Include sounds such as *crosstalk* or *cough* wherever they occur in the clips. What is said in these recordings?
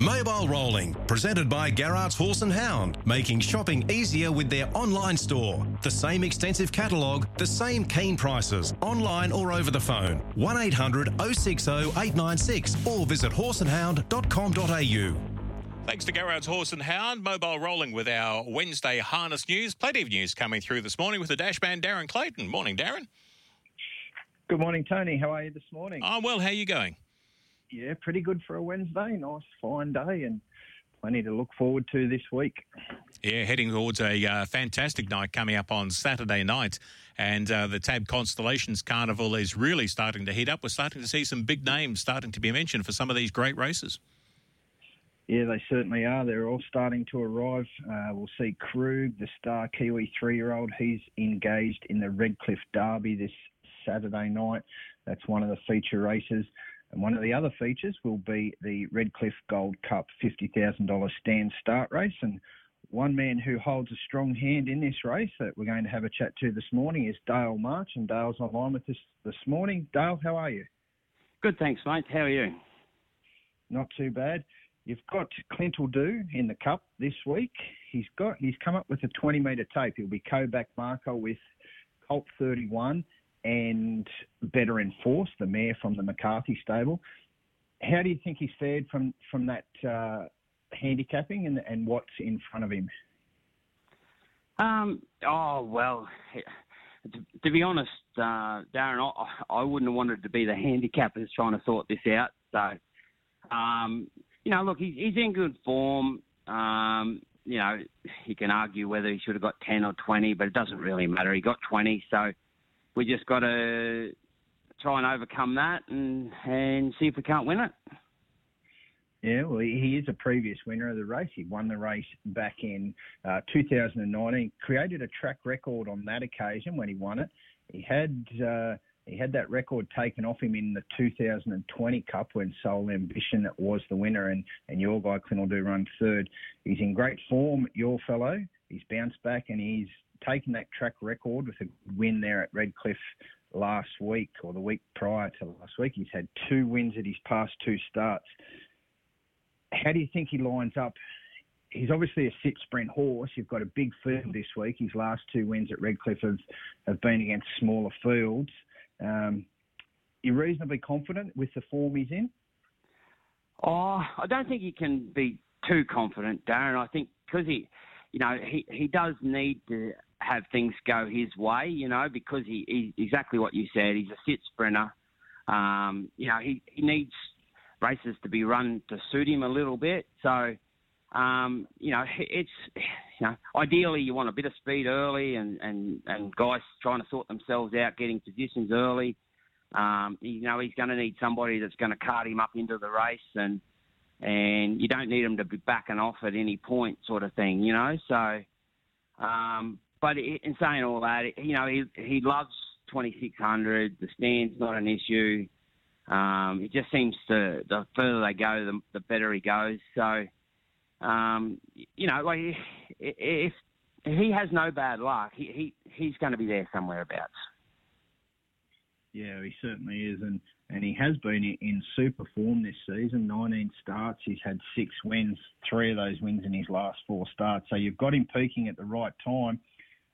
Mobile Rolling, presented by Garrard's Horse and Hound, making shopping easier with their online store. The same extensive catalogue, the same keen prices, online or over the phone. 1800 060 896 or visit horseandhound.com.au. Thanks to Garrard's Horse and Hound, mobile rolling with our Wednesday harness news. Plenty of news coming through this morning with the dashman Darren Clayton. Morning, Darren. Good morning, Tony. How are you this morning? I'm well. How are you going? Yeah, pretty good for a Wednesday. Nice, fine day, and plenty to look forward to this week. Yeah, heading towards a uh, fantastic night coming up on Saturday night. And uh, the Tab Constellations Carnival is really starting to heat up. We're starting to see some big names starting to be mentioned for some of these great races. Yeah, they certainly are. They're all starting to arrive. Uh, we'll see Krug, the star Kiwi three year old. He's engaged in the Redcliffe Derby this Saturday night. That's one of the feature races. And one of the other features will be the Redcliffe Gold Cup $50,000 stand start race. And one man who holds a strong hand in this race that we're going to have a chat to this morning is Dale March. And Dale's online with us this morning. Dale, how are you? Good, thanks, mate. How are you? Not too bad. You've got Clint Do in the cup this week. He's got he's come up with a 20 metre tape. He'll be co-back marker with Colt 31 and Better Enforced, the mayor from the McCarthy stable. How do you think he's fared from from that uh, handicapping and and what's in front of him? Um. Oh well. To, be honest, uh, Darren, I, I wouldn't have wanted to be the handicapper trying to sort this out. So, um, you know, look, he's, he's in good form. Um, you know, you can argue whether he should have got 10 or 20, but it doesn't really matter. He got 20, so we just got to try and overcome that and, and see if we can't win it. Yeah, well, he is a previous winner of the race. He won the race back in uh, 2019, created a track record on that occasion when he won it. He had uh, he had that record taken off him in the 2020 Cup when Soul Ambition was the winner and, and your guy Clint will do run third. He's in great form, your fellow. He's bounced back and he's taken that track record with a win there at Redcliffe last week or the week prior to last week. He's had two wins at his past two starts. How do you think he lines up? He's obviously a sit sprint horse. You've got a big field this week. His last two wins at Redcliffe have, have been against smaller fields. Um, you're reasonably confident with the form he's in? Oh, I don't think he can be too confident, Darren. I think because he, you know, he, he does need to have things go his way, you know, because he, he exactly what you said. He's a sit sprinter. Um, you know, he, he needs races to be run to suit him a little bit. So, um, you know, it's you know, ideally you want a bit of speed early and, and, and guys trying to sort themselves out, getting positions early. Um, you know, he's going to need somebody that's going to cart him up into the race and and you don't need him to be backing off at any point, sort of thing, you know. So, um, but in saying all that, you know, he he loves 2600. The stand's not an issue. Um, it just seems to the further they go, the, the better he goes. So, um, you know, like if, he has no bad luck, he, he he's going to be there somewhere abouts. Yeah, he certainly is, and and he has been in super form this season. 19 starts, he's had six wins, three of those wins in his last four starts. So you've got him peaking at the right time.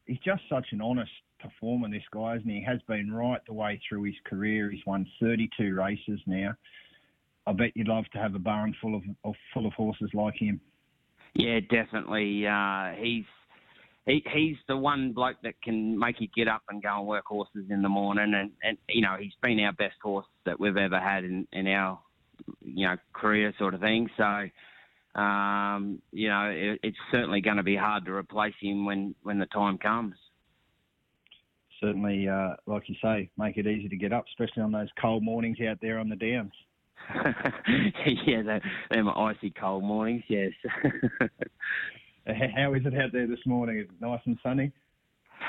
He's just such an honest performer, this guy, isn't he? He has been right the way through his career. He's won 32 races now. I bet you'd love to have a barn full of, of full of horses like him. Yeah, definitely. Uh, he's he, he's the one bloke that can make you get up and go and work horses in the morning, and, and you know he's been our best horse that we've ever had in, in our you know career sort of thing. So um, you know it, it's certainly going to be hard to replace him when when the time comes. Certainly, uh, like you say, make it easy to get up, especially on those cold mornings out there on the downs. *laughs* yeah, they're, they're icy cold mornings. Yes. *laughs* How is it out there this morning? Is it nice and sunny?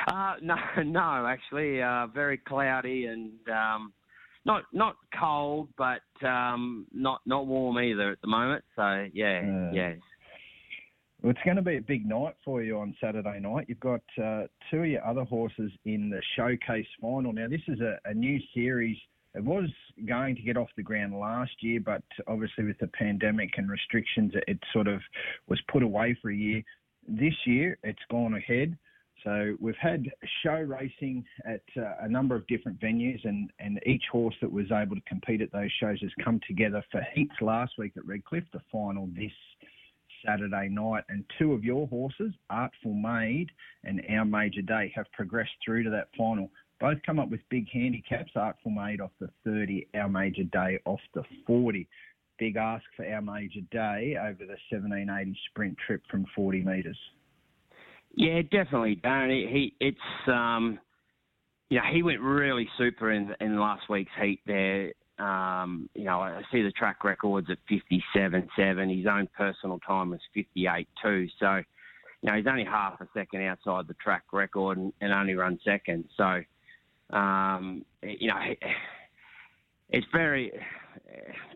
Uh, no, *laughs* no, actually, uh, very cloudy and um, not not cold, but um, not not warm either at the moment. So yeah, uh, yeah. Well, it's going to be a big night for you on Saturday night. You've got uh, two of your other horses in the showcase final. Now, this is a, a new series it was going to get off the ground last year, but obviously with the pandemic and restrictions, it sort of was put away for a year. This year, it's gone ahead. So we've had show racing at uh, a number of different venues, and, and each horse that was able to compete at those shows has come together for heats last week at Redcliffe, the final this Saturday night. And two of your horses, Artful Maid and Our Major Day, have progressed through to that final. Both come up with big handicaps. Artful Maid off the 30, Our Major Day off the 40. Big ask for Our Major Day over the 1780 sprint trip from 40 metres. Yeah, definitely, Darren. He, it's um, you know, he went really super in in last week's heat there. Um, you know, I see the track records at 57.7. His own personal time was 58.2. So, you know, he's only half a second outside the track record and, and only run second. So, um, you know, it's very,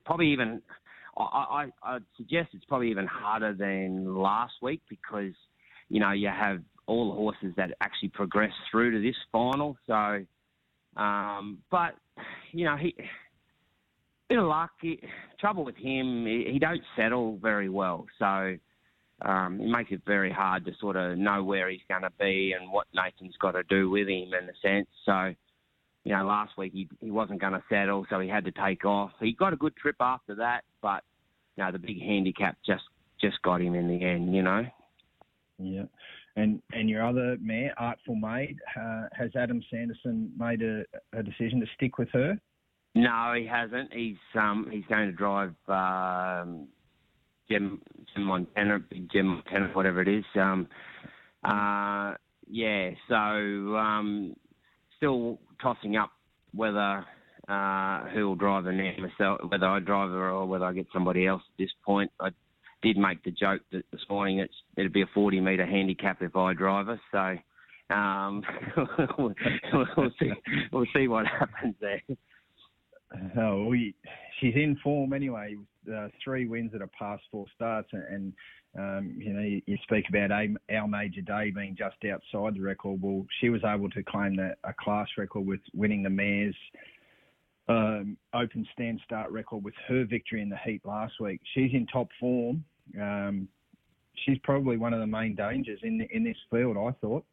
probably even, I, I, I'd suggest it's probably even harder than last week because – you know, you have all the horses that actually progress through to this final. So, um, but you know, he bit of luck. He, trouble with him, he, he don't settle very well. So. Um, it makes it very hard to sort of know where he's going to be and what Nathan's got to do with him in a sense. So, you know, last week he, he wasn't going to settle, so he had to take off. He got a good trip after that, but you know, the big handicap just just got him in the end. You know. Yeah. And and your other mare, Artful Maid, uh, has Adam Sanderson made a, a, decision to stick with her? No, he hasn't. He's um he's going to drive um, Gem Gem Montana, Gem Montana, whatever it is. Um, uh, yeah. So um, still tossing up whether uh, who will drive her now myself, whether I drive her or whether I get somebody else at this point. I did make the joke that this morning it's, it'd be a 40 metre handicap if I drive her. So um, *laughs* we'll, see. We'll see what happens there. Oh, we, she's in form anyway. Uh, three wins at a past four starts, and um, you know you, you speak about a, our major day being just outside the record. Well, she was able to claim that a class record with winning the mares um, open stand start record with her victory in the heat last week. She's in top form, um, she's probably one of the main dangers in in this field. I thought.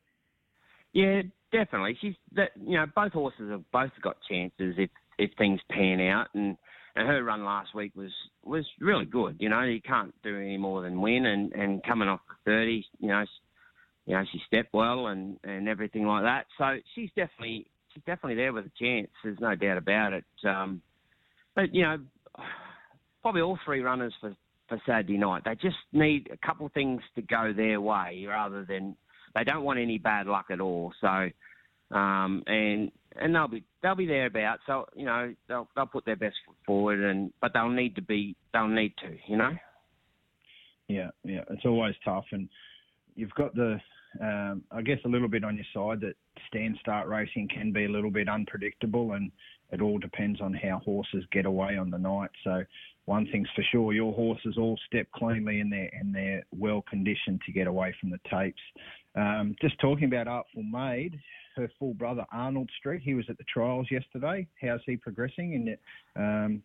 Yeah, definitely. She's that. You know, both horses have both got chances if if things pan out, and and her run last week was was really good. You know, you can't do any more than win, and and coming off the thirty, you know, you know she stepped well and and everything like that. So she's definitely she's definitely there with a chance. There's no doubt about it. Um, but you know, probably all three runners for for Saturday night. They just need a couple of things to go their way rather than they don't want any bad luck at all. So, um, and and they'll be they'll be there about. So you know they'll they'll put their best foot forward, and but they'll need to be they'll need to you know. Yeah, yeah, it's always tough, and you've got the um, I guess a little bit on your side that stand start racing can be a little bit unpredictable, and it all depends on how horses get away on the night. So one thing's for sure, your horses all step cleanly and they're and they're well conditioned to get away from the tapes. Um, just talking about Artful Maid, her full brother Arnold Street, he was at the trials yesterday. How's he progressing? And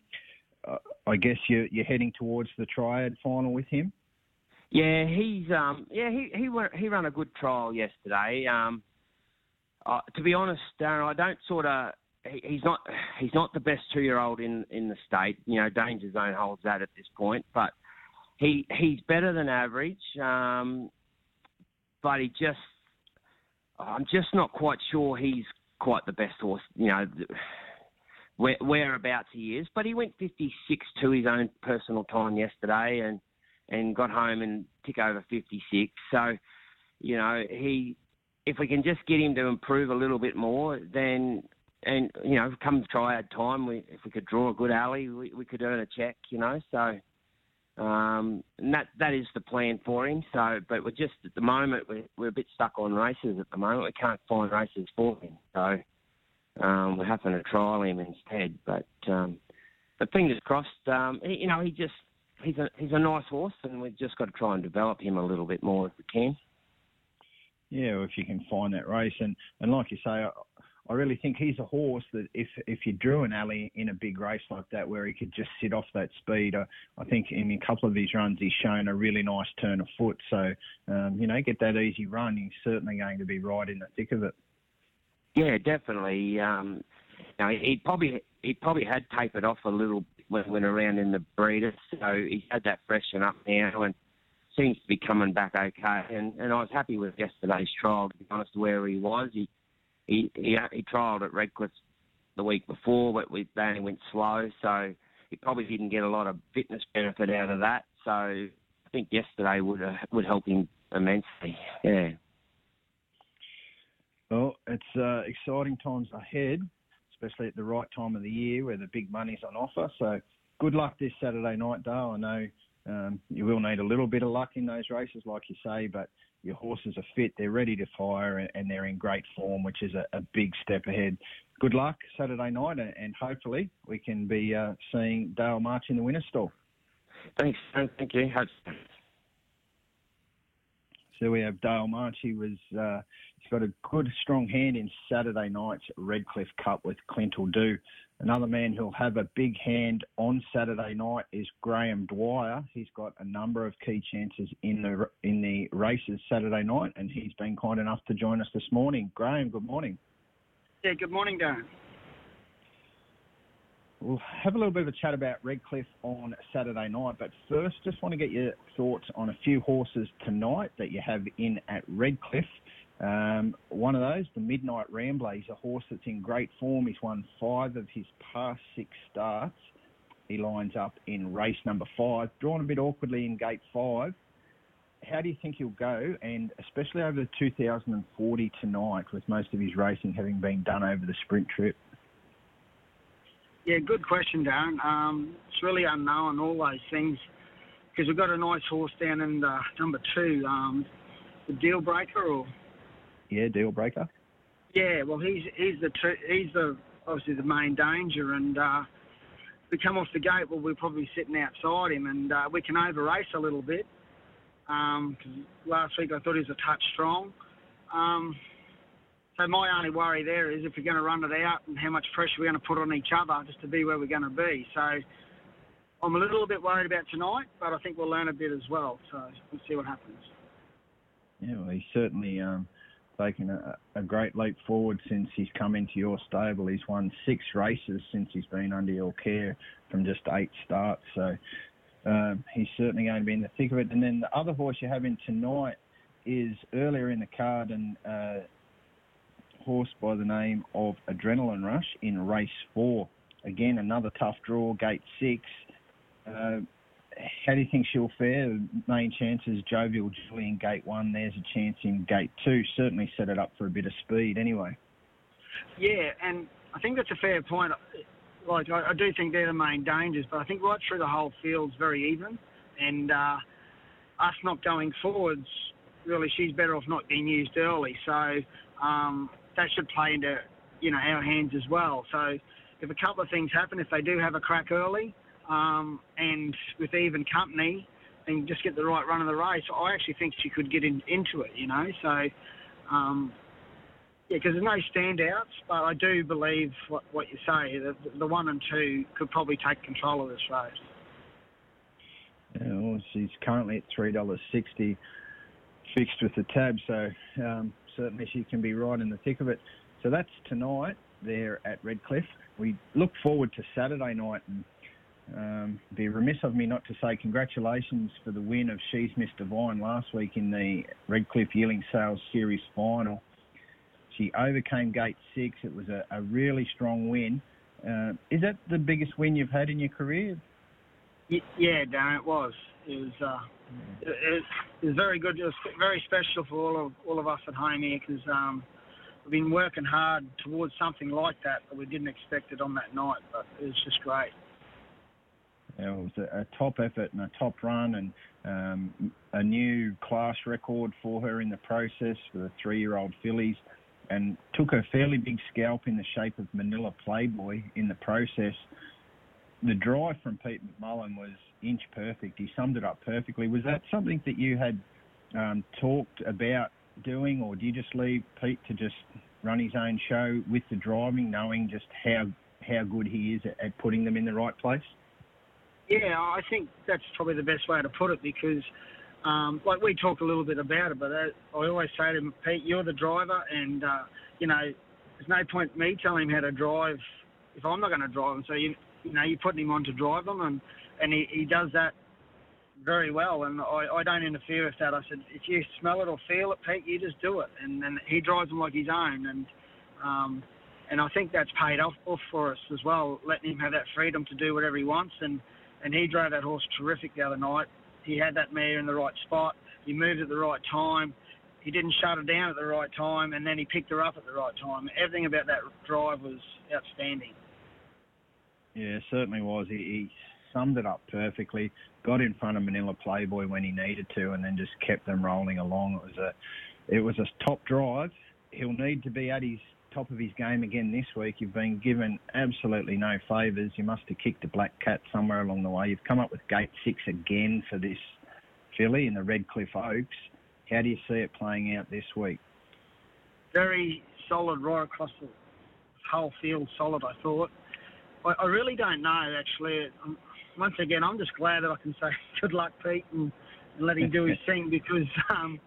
um, I guess you're, you're heading towards the triad final with him. Yeah, he's um, yeah he he went, he ran a good trial yesterday. Um, uh, to be honest, Darren, I don't sort of he's not he's not the best two year old in in the state. You know, Danger Zone holds that at this point, but he he's better than average. Um, but he just I'm just not quite sure he's quite the best horse. You know. Where, whereabouts he is, but he went 56 to his own personal time yesterday, and and got home and tick over 56. So, you know, he if we can just get him to improve a little bit more, then and you know, come triad time, we, if we could draw a good alley, we, we could earn a check. You know, so um, and that that is the plan for him. So, but we're just at the moment we're we're a bit stuck on races at the moment. We can't find races for him, so um, we're having to trial him instead. But um, but fingers crossed. Um, he, you know, he just he's a he's a nice horse, and we've just got to try and develop him a little bit more if we can. Yeah, if you can find that race, and and like you say, I really think he's a horse that if if you drew an alley in a big race like that where he could just sit off that speed, I, I think in a couple of his runs he's shown a really nice turn of foot. So um, you know, get that easy run, he's certainly going to be right in the thick of it. Yeah, definitely. Um, know, he probably he probably had tapered off a little when went around in the breeders, so he had that freshen up now and seems to be coming back okay. And, and I was happy with yesterday's trial, to be honest, where he was. He he he, he trialled at Redcliffe the week before, but we, they only went slow, so he probably didn't get a lot of fitness benefit out of that. So I think yesterday would uh, would help him immensely. Yeah. Well, it's uh, exciting times ahead, especially at the right time of the year where the big money's on offer. So good luck this Saturday night, Dale. I know um, you will need a little bit of luck in those races, like you say, but your horses are fit, they're ready to fire, and they're in great form, which is a, a big step ahead. Good luck Saturday night, and hopefully we can be uh, seeing Dale March in the winner's stall. Thanks, thank you. So we have Dale March. He was uh, he's got a good strong hand in Saturday night's Redcliffe Cup with Clint do. Another man who'll have a big hand on Saturday night is Graham Dwyer. He's got a number of key chances in the in the races Saturday night, and he's been kind enough to join us this morning. Graham, good morning. Yeah, good morning, Darren. We'll have a little bit of a chat about Redcliffe on Saturday night, but first, just want to get your thoughts on a few horses tonight that you have in at Redcliffe. Um, one of those, the Midnight Rambler, he's a horse that's in great form. He's won five of his past six starts. He lines up in race number five, drawn a bit awkwardly in gate five. How do you think he'll go? And especially over the 2040 tonight, with most of his racing having been done over the sprint trip. Yeah, good question, Darren. Um, it's really unknown, all those things, because we've got a nice horse down in the, number two, um, the deal breaker or yeah, deal breaker. Yeah, well, he's he's the he's the obviously the main danger, and uh, we come off the gate. Well, we're probably sitting outside him, and uh, we can over race a little bit. Um, cause last week I thought he was a touch strong. Um, so my only worry there is if we're going to run it out and how much pressure we're going to put on each other just to be where we're going to be. So I'm a little bit worried about tonight, but I think we'll learn a bit as well. So we'll see what happens. Yeah, well, he certainly um, taken a, a, great leap forward since he's come into your stable. He's won six races since he's been under your care from just eight starts. So um, he's certainly going to be in the thick of it. And then the other horse you have in tonight is earlier in the card and uh, horse by the name of Adrenaline Rush in race four. Again, another tough draw, gate six. Uh, how do you think she'll fare? Main chances, Jovial Julie in gate one. There's a chance in gate two. Certainly set it up for a bit of speed anyway. Yeah, and I think that's a fair point. Like, I, I do think they're the main dangers, but I think right through the whole field's very even. And uh, us not going forwards, really, she's better off not being used early. So um, that should play into, you know, our hands as well. So if a couple of things happen, if they do have a crack early, um, and with even company and just get the right run of the race, I actually think she could get in, into it, you know. So, um, yeah, because there's no standouts, but I do believe what, what you say, the, the one and two could probably take control of this race. Yeah, well, she's currently at $3.60 fixed with the tab, so um, certainly she can be right in the thick of it. So that's tonight there at Redcliffe. We look forward to Saturday night and um, be remiss of me not to say congratulations for the win of She's Miss Divine last week in the Redcliffe Yearling Sales Series final. She overcame Gate Six. It was a, a really strong win. Uh, is that the biggest win you've had in your career? Yeah, Darren, it was. It was. Uh, it, it, was very good. It was very special for all of all of us at home here because um, we've been working hard towards something like that, but we didn't expect it on that night. But it was just great it was a, a, top effort and a top run and um, a new class record for her in the process for the three-year-old fillies and took a fairly big scalp in the shape of Manila Playboy in the process. The drive from Pete McMullen was inch perfect. He summed it up perfectly. Was that something that you had um, talked about doing, or do you just leave Pete to just run his own show with the driving, knowing just how how good he is at, at putting them in the right place? Yeah, I think that's probably the best way to put it because, um, like we talked a little bit about it, but I always say to him, Pete, you're the driver, and uh, you know, there's no point me telling him how to drive if I'm not going to drive him. So you you know, you're putting him on to drive them, and and he, he does that very well. And I, I don't interfere with that. I said, if you smell it or feel it, Pete, you just do it. And then he drives them like his own. And um, and I think that's paid off, off for us as well, letting him have that freedom to do whatever he wants. And and he drove that horse terrific the other night. He had that mare in the right spot. He moved at the right time. He didn't shut her down at the right time, and then he picked her up at the right time. Everything about that drive was outstanding. Yeah, certainly was. He, he summed it up perfectly. Got in front of Manila Playboy when he needed to, and then just kept them rolling along. It was a, it was a top drive. He'll need to be at his top of his game again this week. You've been given absolutely no favours. You must have kicked a black cat somewhere along the way. You've come up with gate six again for this filly in the Redcliffe Oaks. How do you see it playing out this week? Very solid right across the whole field. Solid, I thought. I, I really don't know, actually. Um, once again, I'm just glad that I can say *laughs* good luck, Pete, and, and let him do his *laughs* thing because um,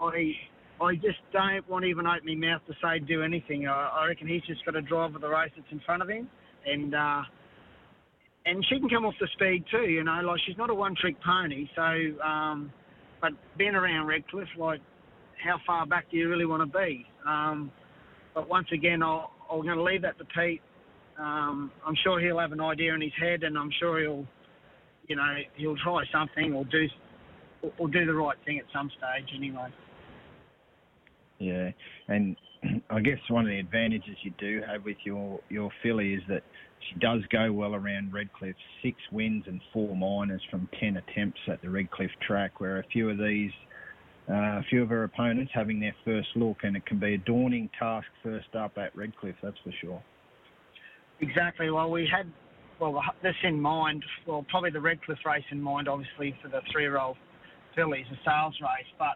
I I just don't want to even open my mouth to say do anything. I, I reckon he's just got to drive with the race that's in front of him, and uh, and she can come off the speed too. You know, like she's not a one-trick pony. So, um, but being around Redcliffe, like how far back do you really want to be? Um, but once again, I'll, I'm going to leave that to Pete. Um, I'm sure he'll have an idea in his head, and I'm sure he'll, you know, he'll try something or do or do the right thing at some stage anyway. Yeah, and *clears throat* I guess one of the advantages you do have with your your filly is that she does go well around Redcliffe. Six wins and four minors from ten attempts at the Redcliffe track, where a few of these, uh, a few of her opponents having their first look, and it can be a daunting task first up at Redcliffe. That's for sure. Exactly. Well, we had well this in mind. Well, probably the Redcliffe race in mind, obviously for the three-year-old fillies, a sales race, but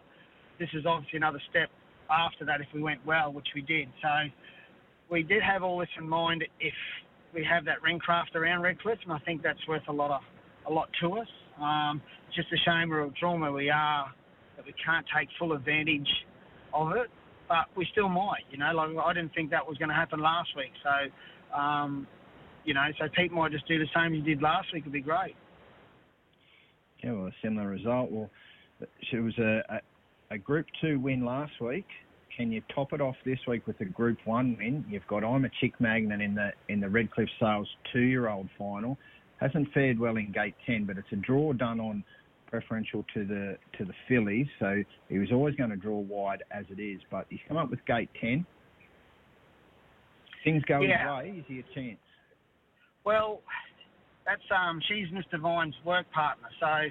this is obviously another step after that if we went well, which we did. So we did have all this in mind if we have that ring craft around Redcliffe, and I think that's worth a lot of a lot to us. Um, it's just a shame we're drawn where we are that we can't take full advantage of it, but we still might. You know, like I didn't think that was going to happen last week, so um, you know, so Pete might just do the same he did last week. Would be great. Yeah, well, a similar result. Well, it was a, a Group 2 win last week. Can you top it off this week with a Group 1 win? You've got I'm a Chick Magnet in the in the Redcliffe Sales two-year-old final. Hasn't fared well in Gate 10, but it's a draw done on preferential to the to the fillies. So he was always going to draw wide as it is, but he's come up with Gate 10. Things go yeah. his way. Is he a chance? Well, that's um, she's Mr. Vine's work partner, so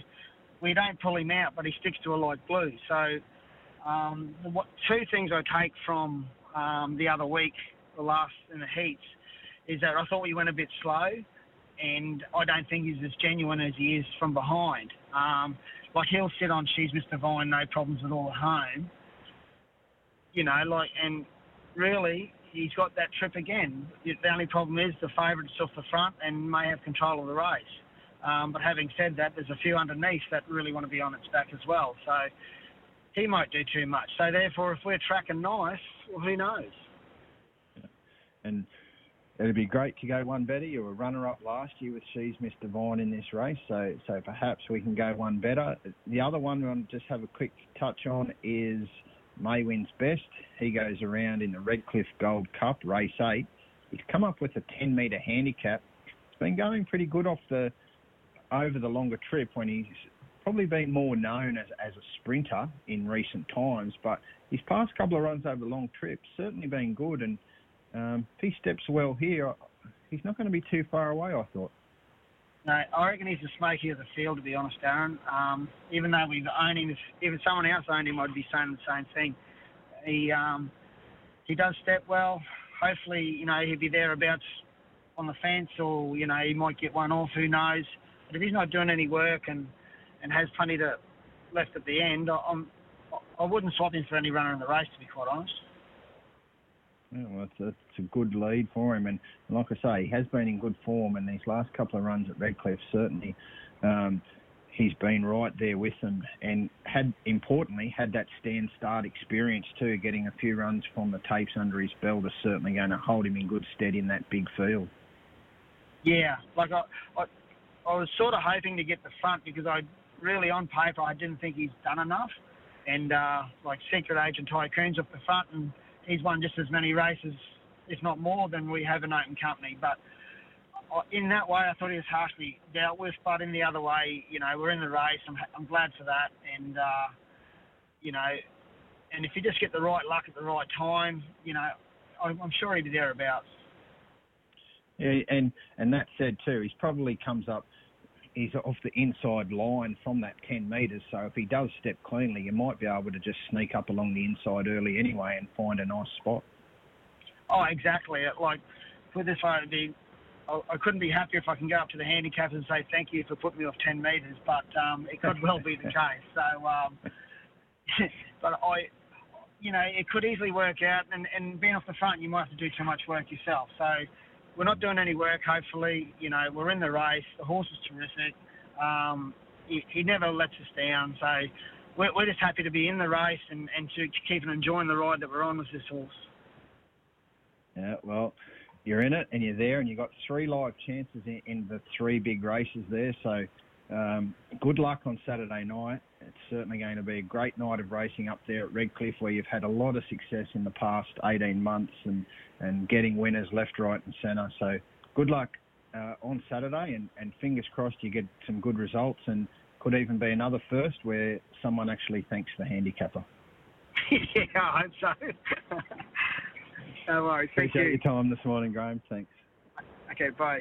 we don't pull him out, but he sticks to a light blue. So um, what, two things I take from um, the other week, the last in the heats, is that I thought we went a bit slow, and I don't think he's as genuine as he is from behind. Um, like he'll sit on She's Mr. Vine, no problems at all at home. You know, like, and really, he's got that trip again. The only problem is the favourite's off the front and may have control of the race. Um, but having said that, there's a few underneath that really want to be on its back as well. So he might do too much. So therefore, if we're tracking nice, well, who knows? And it'd be great to go one better. You were runner-up last year with She's Mr. Vine in this race, so so perhaps we can go one better. The other one I want to just have a quick touch on is May Wins Best. He goes around in the Redcliffe Gold Cup, race eight. He's come up with a 10 metre handicap. It's been going pretty good off the over the longer trip when he's probably been more known as, as a sprinter in recent times, but his past couple of runs over long trip certainly been good. And um, if he steps well here, he's not going to be too far away, I thought. No, I reckon he's the smoky of the field, to be honest, Darren. Um, even though we've owned him, if even someone else owned him, I'd be saying the same thing. He um, he does step well. Hopefully, you know, he'll be thereabouts on the fence, or you know, he might get one off. Who knows? But if he's not doing any work and, and has plenty to left at the end, I'm, I wouldn't swap him for any runner in the race, to be quite honest. Yeah, well, it's a, it's a good lead for him, and like I say, he has been in good form. And these last couple of runs at Redcliffe, certainly, um, he's been right there with them, and had importantly had that stand start experience too. Getting a few runs from the tapes under his belt is certainly going to hold him in good stead in that big field. Yeah, like I, I, I was sort of hoping to get the front because I really, on paper, I didn't think he's done enough. And uh, like Secret Agent Tycoon's up the front, and he's won just as many races, if not more, than we have in open company. But uh, in that way, I thought he was harshly dealt with. But in the other way, you know, we're in the race. I'm, I'm glad for that. And, uh, you know, and if you just get the right luck at the right time, you know, I'm, I'm sure he'd be thereabouts. Yeah, and and that said too, he's probably comes up. He's off the inside line from that 10 metres, so if he does step cleanly, you might be able to just sneak up along the inside early anyway and find a nice spot. Oh, exactly. Like with this one, be, I, couldn't be happier if I can go up to the handicappers and say thank you for putting me off 10 metres, but um, it could well be the *laughs* case. So, um, *laughs* but I, you know, it could easily work out, and, and being off the front, you might have to do too much work yourself. So we're not doing any work, hopefully. You know, we're in the race. The horse is terrific. Um, he, he, never lets us down. So we're, we're, just happy to be in the race and, and to keep enjoying the ride that we're on with this horse. Yeah, well, you're in it and you're there, and you've got three live chances in, in the three big races there. So um, good luck on Saturday night. It's certainly going to be a great night of racing up there at Redcliffe, where you've had a lot of success in the past 18 months and, and getting winners left, right, and centre. So good luck uh, on Saturday, and, and fingers crossed you get some good results, and could even be another first where someone actually thanks the handicapper. *laughs* yeah, I hope so. *laughs* no worries. Appreciate Thank you. your time this morning, Graham. Thanks. Okay, bye.